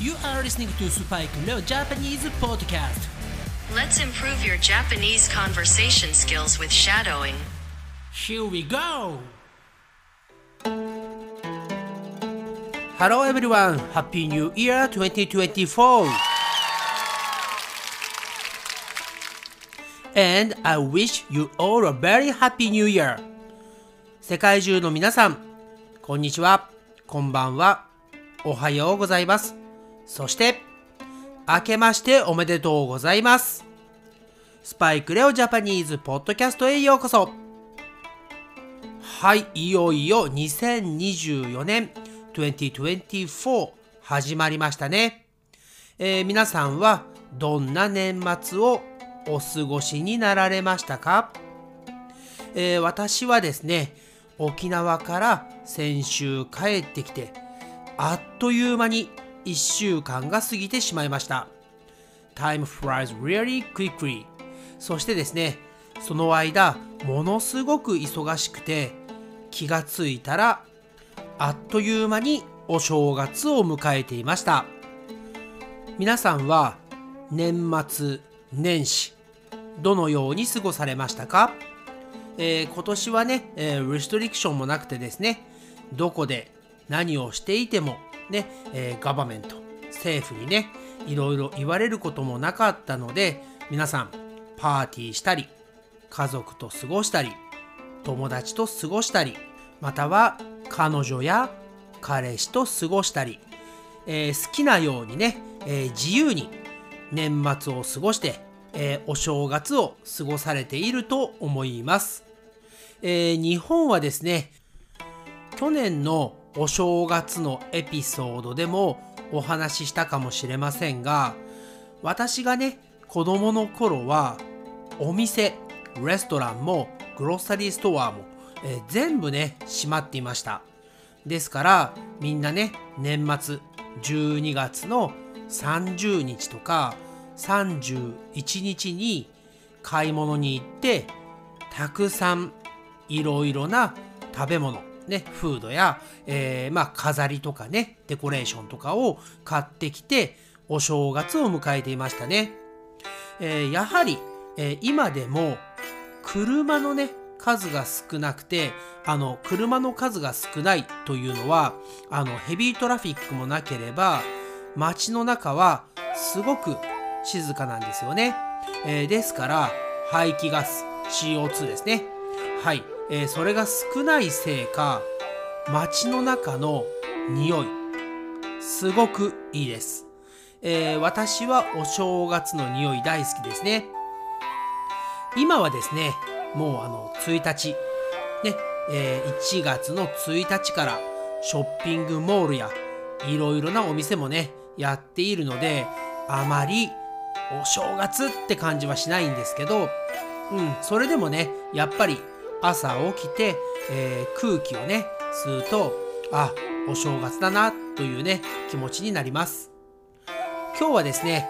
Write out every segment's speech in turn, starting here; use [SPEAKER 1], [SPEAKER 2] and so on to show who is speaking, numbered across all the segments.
[SPEAKER 1] You are listening to Spike Leo Japanese Podcast.
[SPEAKER 2] Let's improve your Japanese conversation skills with shadowing.
[SPEAKER 1] Here we go! Hello everyone! Happy New Year 2024! And I wish you all a very happy new year! 世界中の皆さん、こんにちは、こんばんは、おはようございます。 そして、明けましておめでとうございます。スパイクレオジャパニーズポッドキャストへようこそ。はい、いよいよ2024年2024始まりましたね。えー、皆さんはどんな年末をお過ごしになられましたか、えー、私はですね、沖縄から先週帰ってきて、あっという間に1週間が過ぎてしまいました。Time flies really quickly. そしてですね、その間、ものすごく忙しくて、気がついたら、あっという間にお正月を迎えていました。皆さんは年末年始、どのように過ごされましたか、えー、今年はね、えー、リストリクションもなくてですね、どこで何をしていてもね、えー、ガバメント、政府にね、いろいろ言われることもなかったので、皆さん、パーティーしたり、家族と過ごしたり、友達と過ごしたり、または彼女や彼氏と過ごしたり、えー、好きなようにね、えー、自由に年末を過ごして、えー、お正月を過ごされていると思います。え日本はですね、去年のお正月のエピソードでもお話ししたかもしれませんが私がね子供の頃はお店レストランもグロッサリーストアも、えー、全部ね閉まっていました。ですからみんなね年末12月の30日とか31日に買い物に行ってたくさんいろいろな食べ物ね、フードや、えー、まあ、飾りとかね、デコレーションとかを買ってきて、お正月を迎えていましたね。えー、やはり、えー、今でも、車のね、数が少なくて、あの、車の数が少ないというのは、あの、ヘビートラフィックもなければ、街の中はすごく静かなんですよね。えー、ですから、排気ガス、CO2 ですね。はい。えー、それが少ないせいか街の中の匂いすごくいいです、えー、私はお正月の匂い大好きですね今はですねもうあの1日ね、えー、1月の1日からショッピングモールやいろいろなお店もねやっているのであまりお正月って感じはしないんですけどうんそれでもねやっぱり朝起きて、えー、空気をね吸うとあお正月だなというね気持ちになります。今日はですね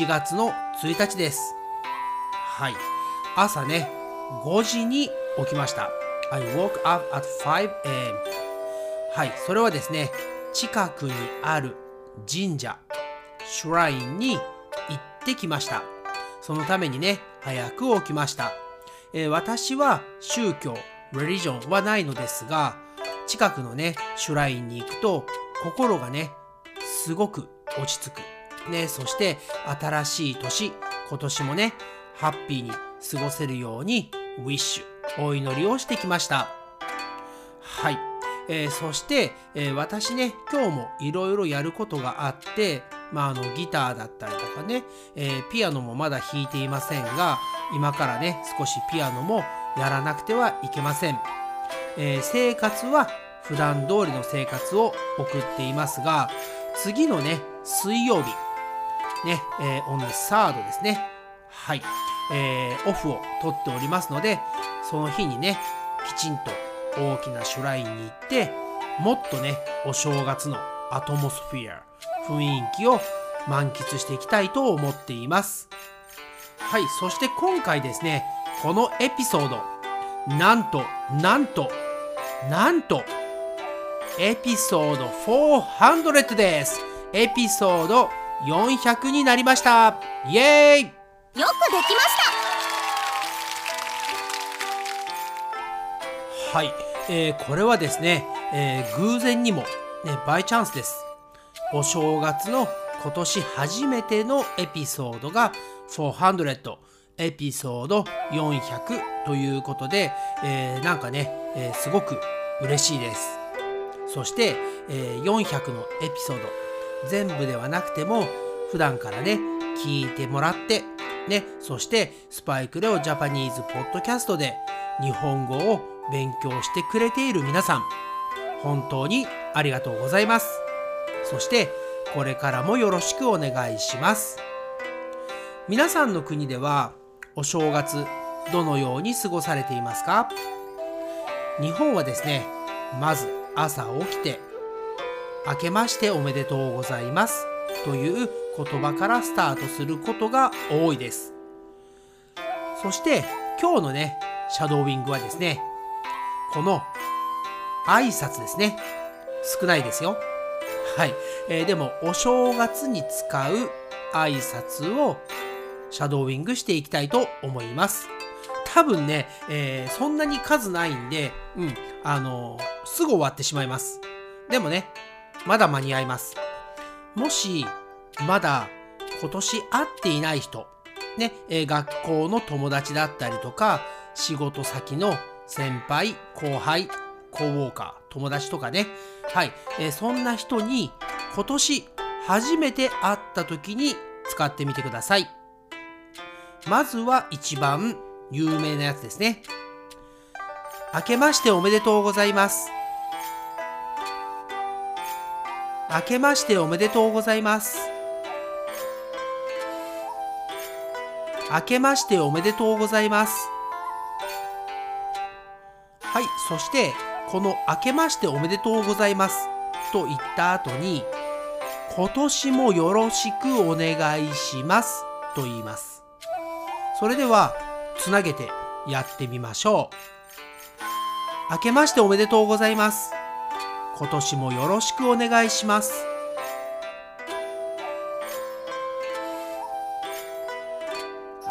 [SPEAKER 1] 1月の1日です。はい。朝ね5時に起きました。I woke up at 5am はいそれはですね近くにある神社シュラインに行ってきました。そのためにね早く起きましたえー、私は宗教、レリジョンはないのですが、近くのね、シュラインに行くと、心がね、すごく落ち着く。ね、そして新しい年、今年もね、ハッピーに過ごせるように、ウィッシュ、お祈りをしてきました。はい。えー、そして、えー、私ね、今日もいろいろやることがあって、まあ、あのギターだったりとかね、えー、ピアノもまだ弾いていませんが、今からね少しピアノもやらなくてはいけません、えー、生活は普段通りの生活を送っていますが次のね水曜日。ね、えー、on the third ですね。はい、えー、オフを取っておりますのでその日にねきちんと大きなシュラインに行ってもっとねお正月のアトモスフィア雰囲気を満喫していきたいと思っています。はい、そして今回ですね、このエピソード、なんと、なんと、なんと、エピソード400です。エピソード400になりましたイエーイ
[SPEAKER 3] よくできました
[SPEAKER 1] はい、えーこれはですね、えー偶然にも、ね、バイチャンスです。お正月の今年初めてのエピソードが400エピソード400ということで、えーなんかね、えーすごく嬉しいです。そして、えー400のエピソード。全部ではなくても普段からね聞いてもらってねそしてスパイクレオジャパニーズポッドキャストで日本語を勉強してくれている皆さん本当にありがとうございます。そしてこれからもよろしくお願いします。皆さんの国ではお正月どのように過ごされていますか？日本はですねまず朝起きて明けましておめでとうございますという言葉からスタートすることが多いです。そして今日のねシャドーウィングはですねこの挨拶ですね。少ないですよ。はい、えーでもお正月に使う挨拶をシャドーウィングしていきたいと思います多分ね、えーそんなに数ないんで、うん、あのーすぐ終わってしまいます。でもね、まだ間に合います。もし、まだ今年会っていない人、ね、えー学校の友達だったりとか、仕事先の先輩、後輩、コウォーカー、友達とかね、はい、えーそんな人に今年初めて会った時に使ってみてください。まずは一番有名なやつですね。明けましておめでとうございます。明けましておめでとうございます。明けましておめでとうございます。はい、そして、この明けましておめでとうございますと言った後に、今年もよろしくお願いしますと言います。それでは、つなげてやってみましょう。明けましておめでとうございます。今年もよろしくお願いします。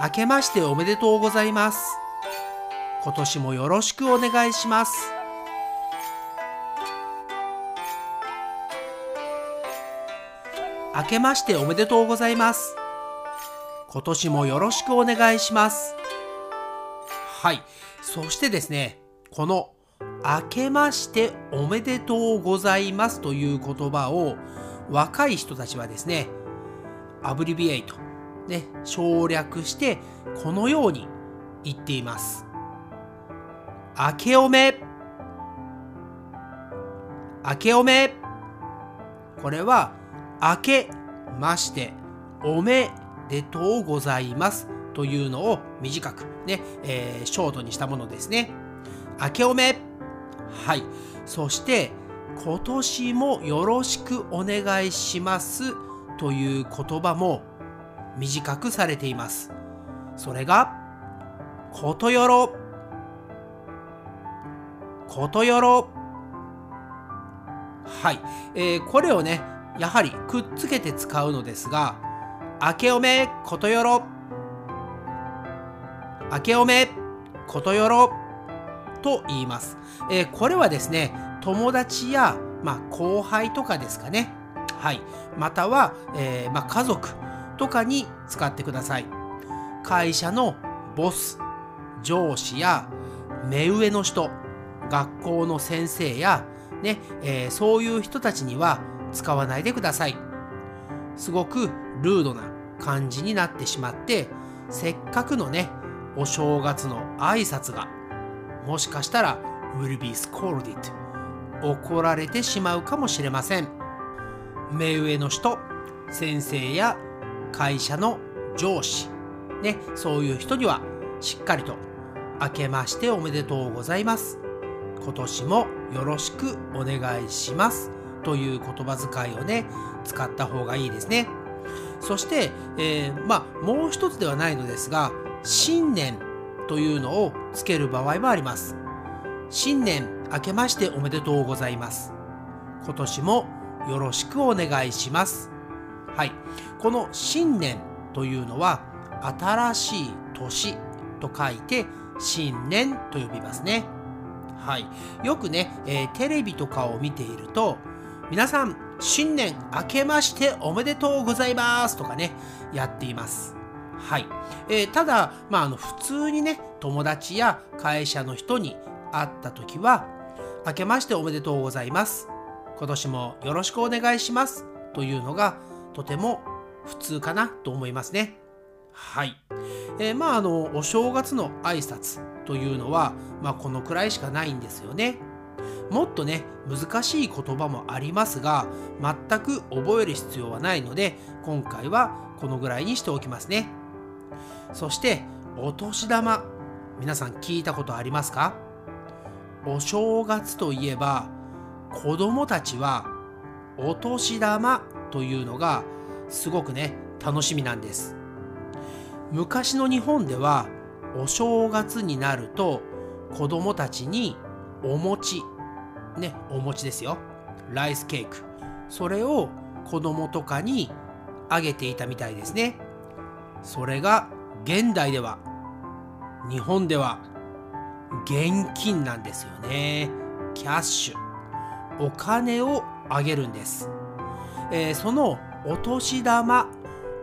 [SPEAKER 1] 明けましておめでとうございます。今年もよろしくお願いします。明けましておめでとうございます。今年もよろしくお願いします。はい。そしてですね、この明けましておめでとうございますという言葉を若い人たちはですね、アブリビエイト、ね、省略してこのように言っています。明けおめ明けおめこれは明けましておめでとうございますというのを短くね、えーショートにしたものですね。明けおめはい。そして今年もよろしくお願いしますという言葉も短くされています。それがことよろことよろはい、えーこれをねやはりくっつけて使うのですが明けおめことよろ。明けおめことよろ。と言います、えーこれはですね友達や、まあ、後輩とかですかね。はい。または、えーまあ、家族とかに使ってください。会社のボス上司や目上の人学校の先生や、ねえーそういう人たちには使わないでください。すごくルードな感じになってしまってせっかくのねお正月の挨拶がもしかしたら will be scolded 怒られてしまうかもしれません。目上の人先生や会社の上司ねそういう人にはしっかりと明けましておめでとうございます。今年もよろしくお願いします。という言葉遣いをね使った方がいいですねそして、えーまあもう一つではないのですが新年というのをつける場合もあります新年明けましておめでとうございます今年もよろしくお願いしますはい。この新年というのは、新しい年と書いて、新年と呼びますね。はい。よくね、えー、テレビとかを見ていると、皆さん、新年明けましておめでとうございますとかね、やっています。はい。えー、ただ、まあ、あの、普通にね、友達や会社の人に会った時は、明けましておめでとうございます。今年もよろしくお願いします。というのが、とても普通かなと思いますね。はい。えー、まあ、あの、お正月の挨拶というのは、まあ、このくらいしかないんですよね。もっとね、難しい言葉もありますが、全く覚える必要はないので、今回はこのぐらいにしておきますね。そして、お年玉。皆さん聞いたことありますか？お正月といえば、子供たちはお年玉というのがすごくね、楽しみなんです。昔の日本ではお正月になると子供たちにお餅ねお餅ですよ。ライスケーク。それを子供とかにあげていたみたいですね。それが現代では日本では現金なんですよね。キャッシュ。お金をあげるんです、えー、そのお年玉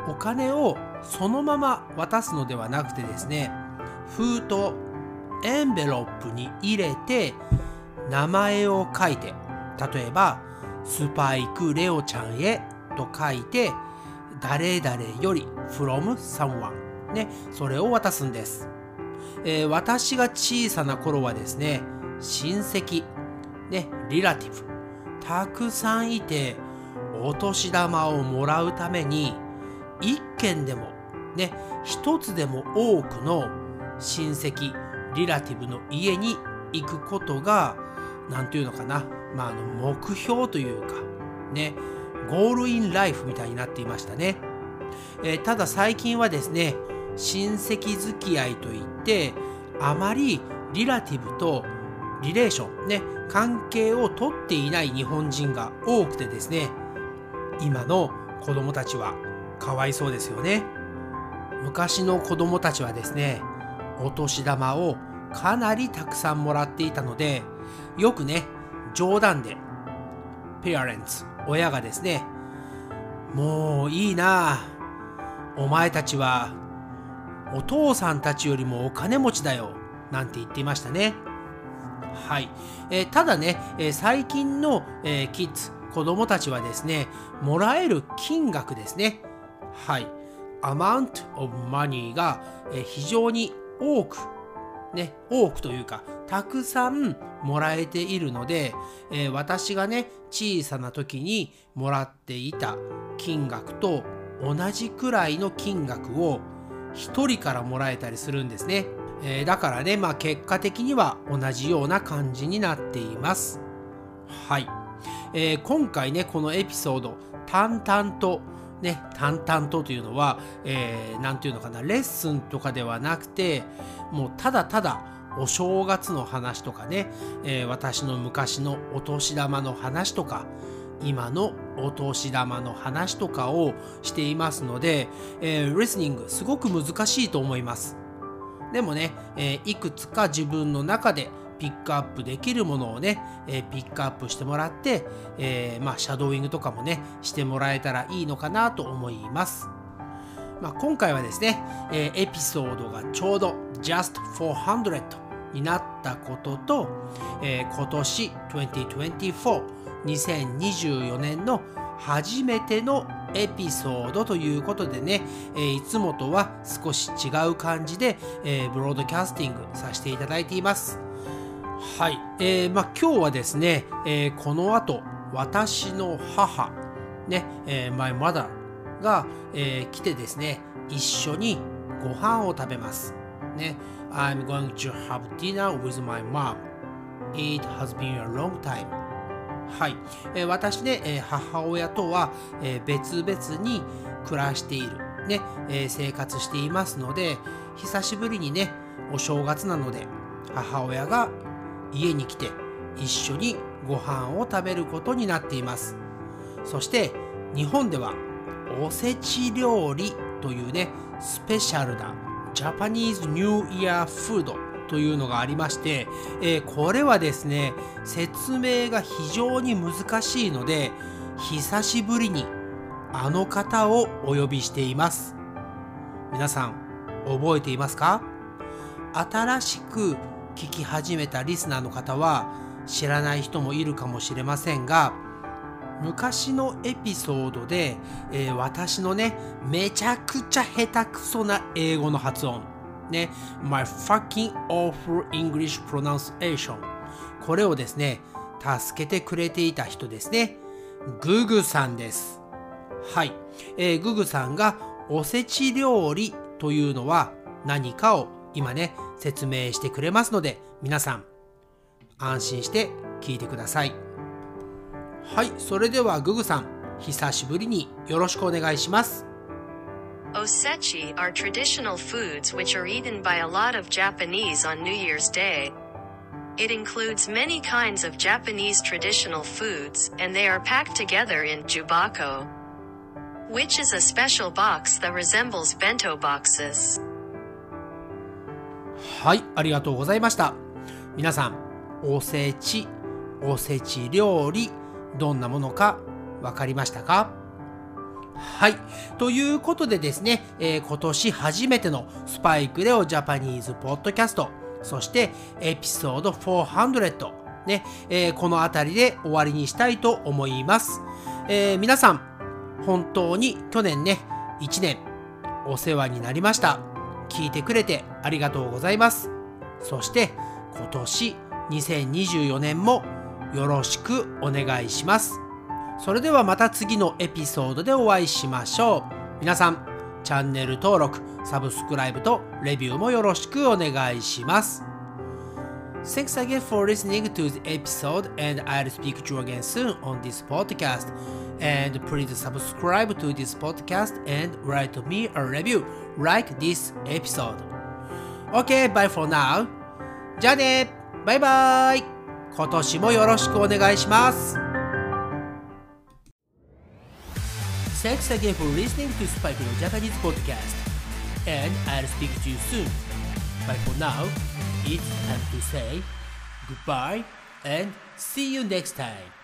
[SPEAKER 1] お金をそのまま渡すのではなくてですね封筒エンベロップに入れて名前を書いて例えばスパイクレオちゃんへと書いて誰々より from someone ねそれを渡すんです、えー、私が小さな頃はですね親戚ねリラティブたくさんいてお年玉をもらうために一件でもね一つでも多くの親戚リラティブの家に行くことが何て言うのかな、まあ、あの目標というかね。ゴールインライフみたいになっていましたね、えー、ただ最近はですね親戚付き合いといってあまりリラティブとリレーションね。関係をとっていない日本人が多くてですね今の子供たちはかわいそうですよね。昔の子供たちはですねお年玉をかなりたくさんもらっていたのでよくね冗談で parents 親がですねもういいなお前たちはお父さんたちよりもお金持ちだよなんて言っていましたね。はい、えー、ただね、えー、最近の、えー、キッズ子供たちはですねもらえる金額ですね。はい。amount of money が、え非常に多くね、多くというか、たくさんもらえているので、えー、私がね、小さな時にもらっていた金額と同じくらいの金額を1人からもらえたりするんですね。えー、だからね、まあ結果的には同じような感じになっています。はい。えー、今回ね、このエピソード、淡々とね、淡々とというのは、えー、て言うのかな、レッスンとかではなくて、もうただただお正月の話とかね、えー、私の昔のお年玉の話とか、今のお年玉の話とかをしていますので、えー、リスニングすごく難しいと思います。でもね、えー、いくつか自分の中でピックアップできるものをね、えー、ピックアップしてもらって、えー、まあ、シャドーイングとかもね、してもらえたらいいのかなと思います。まあ、今回はですね、えー、エピソードがちょうど just 400になったことと、えー、今年2024、2024年の初めてのエピソードということでね、えー、いつもとは少し違う感じで、えー、ブロードキャスティングさせていただいています。はい、えー、まあ、今日はですね、えー、この後私の母ね、えー、my mother が、えー、来てですね一緒にご飯を食べます。ね。I'm going to have dinner with my mom. It has been a long time. はい、えー、私ね、えー、母親とは、えー、別々に暮らしている。ね、えー、生活していますので久しぶりにねお正月なので母親が家に来て一緒にご飯を食べることになっています。そして日本ではおせち料理というねスペシャルなジャパニーズニューイヤーフードというのがありまして、えー、これはですね説明が非常に難しいので久しぶりにあの方をお呼びしています。皆さん覚えていますか？新しく聞き始めたリスナーの方は知らない人もいるかもしれませんが昔のエピソードで、えー、私のねめちゃくちゃ下手くそな英語の発音。ね My fucking awful English pronunciation これをですね助けてくれていた人ですね。ググさんです。はい、えー、ググさんがおせち料理というのは何かを今ね説明してくれますので皆さん安心して聞いてください。はいそれではググさん久しぶりによろしくお願いします
[SPEAKER 2] Osechi are traditional foods which are eaten by a lot of Japanese on New Year's Day. It includes many kinds of Japanese traditional foods, and they are packed together in jubako, which is a special box that resembles bento boxes.
[SPEAKER 1] はい、ありがとうございました。皆さん、おせち、おせち料理、どんなものか分かりましたか？はい。ということでですね、えー、今年初めてのスパイクレオジャパニーズポッドキャスト、そしてエピソード400、ね、えー、この辺りで終わりにしたいと思います。えー、皆さん、本当に去年ね、1年お世話になりました。聞いてくれてありがとうございます。そして今年2024年もよろしくお願いします。それではまた次のエピソードでお会いしましょう。皆さん、チャンネル登録、サブスクライブとレビューもよろしくお願いします。Thanks again for listening to the episode and I'll speak to you again soon on this podcast. And please subscribe to this podcast and write me a review like this episode. Okay, bye for now. じゃあねバイバイ今年もよろしくお願いします Thanks again for listening to Spike の Japanese podcast. And I'll speak to you soon. But for now, it's time to say goodbye and see you next time.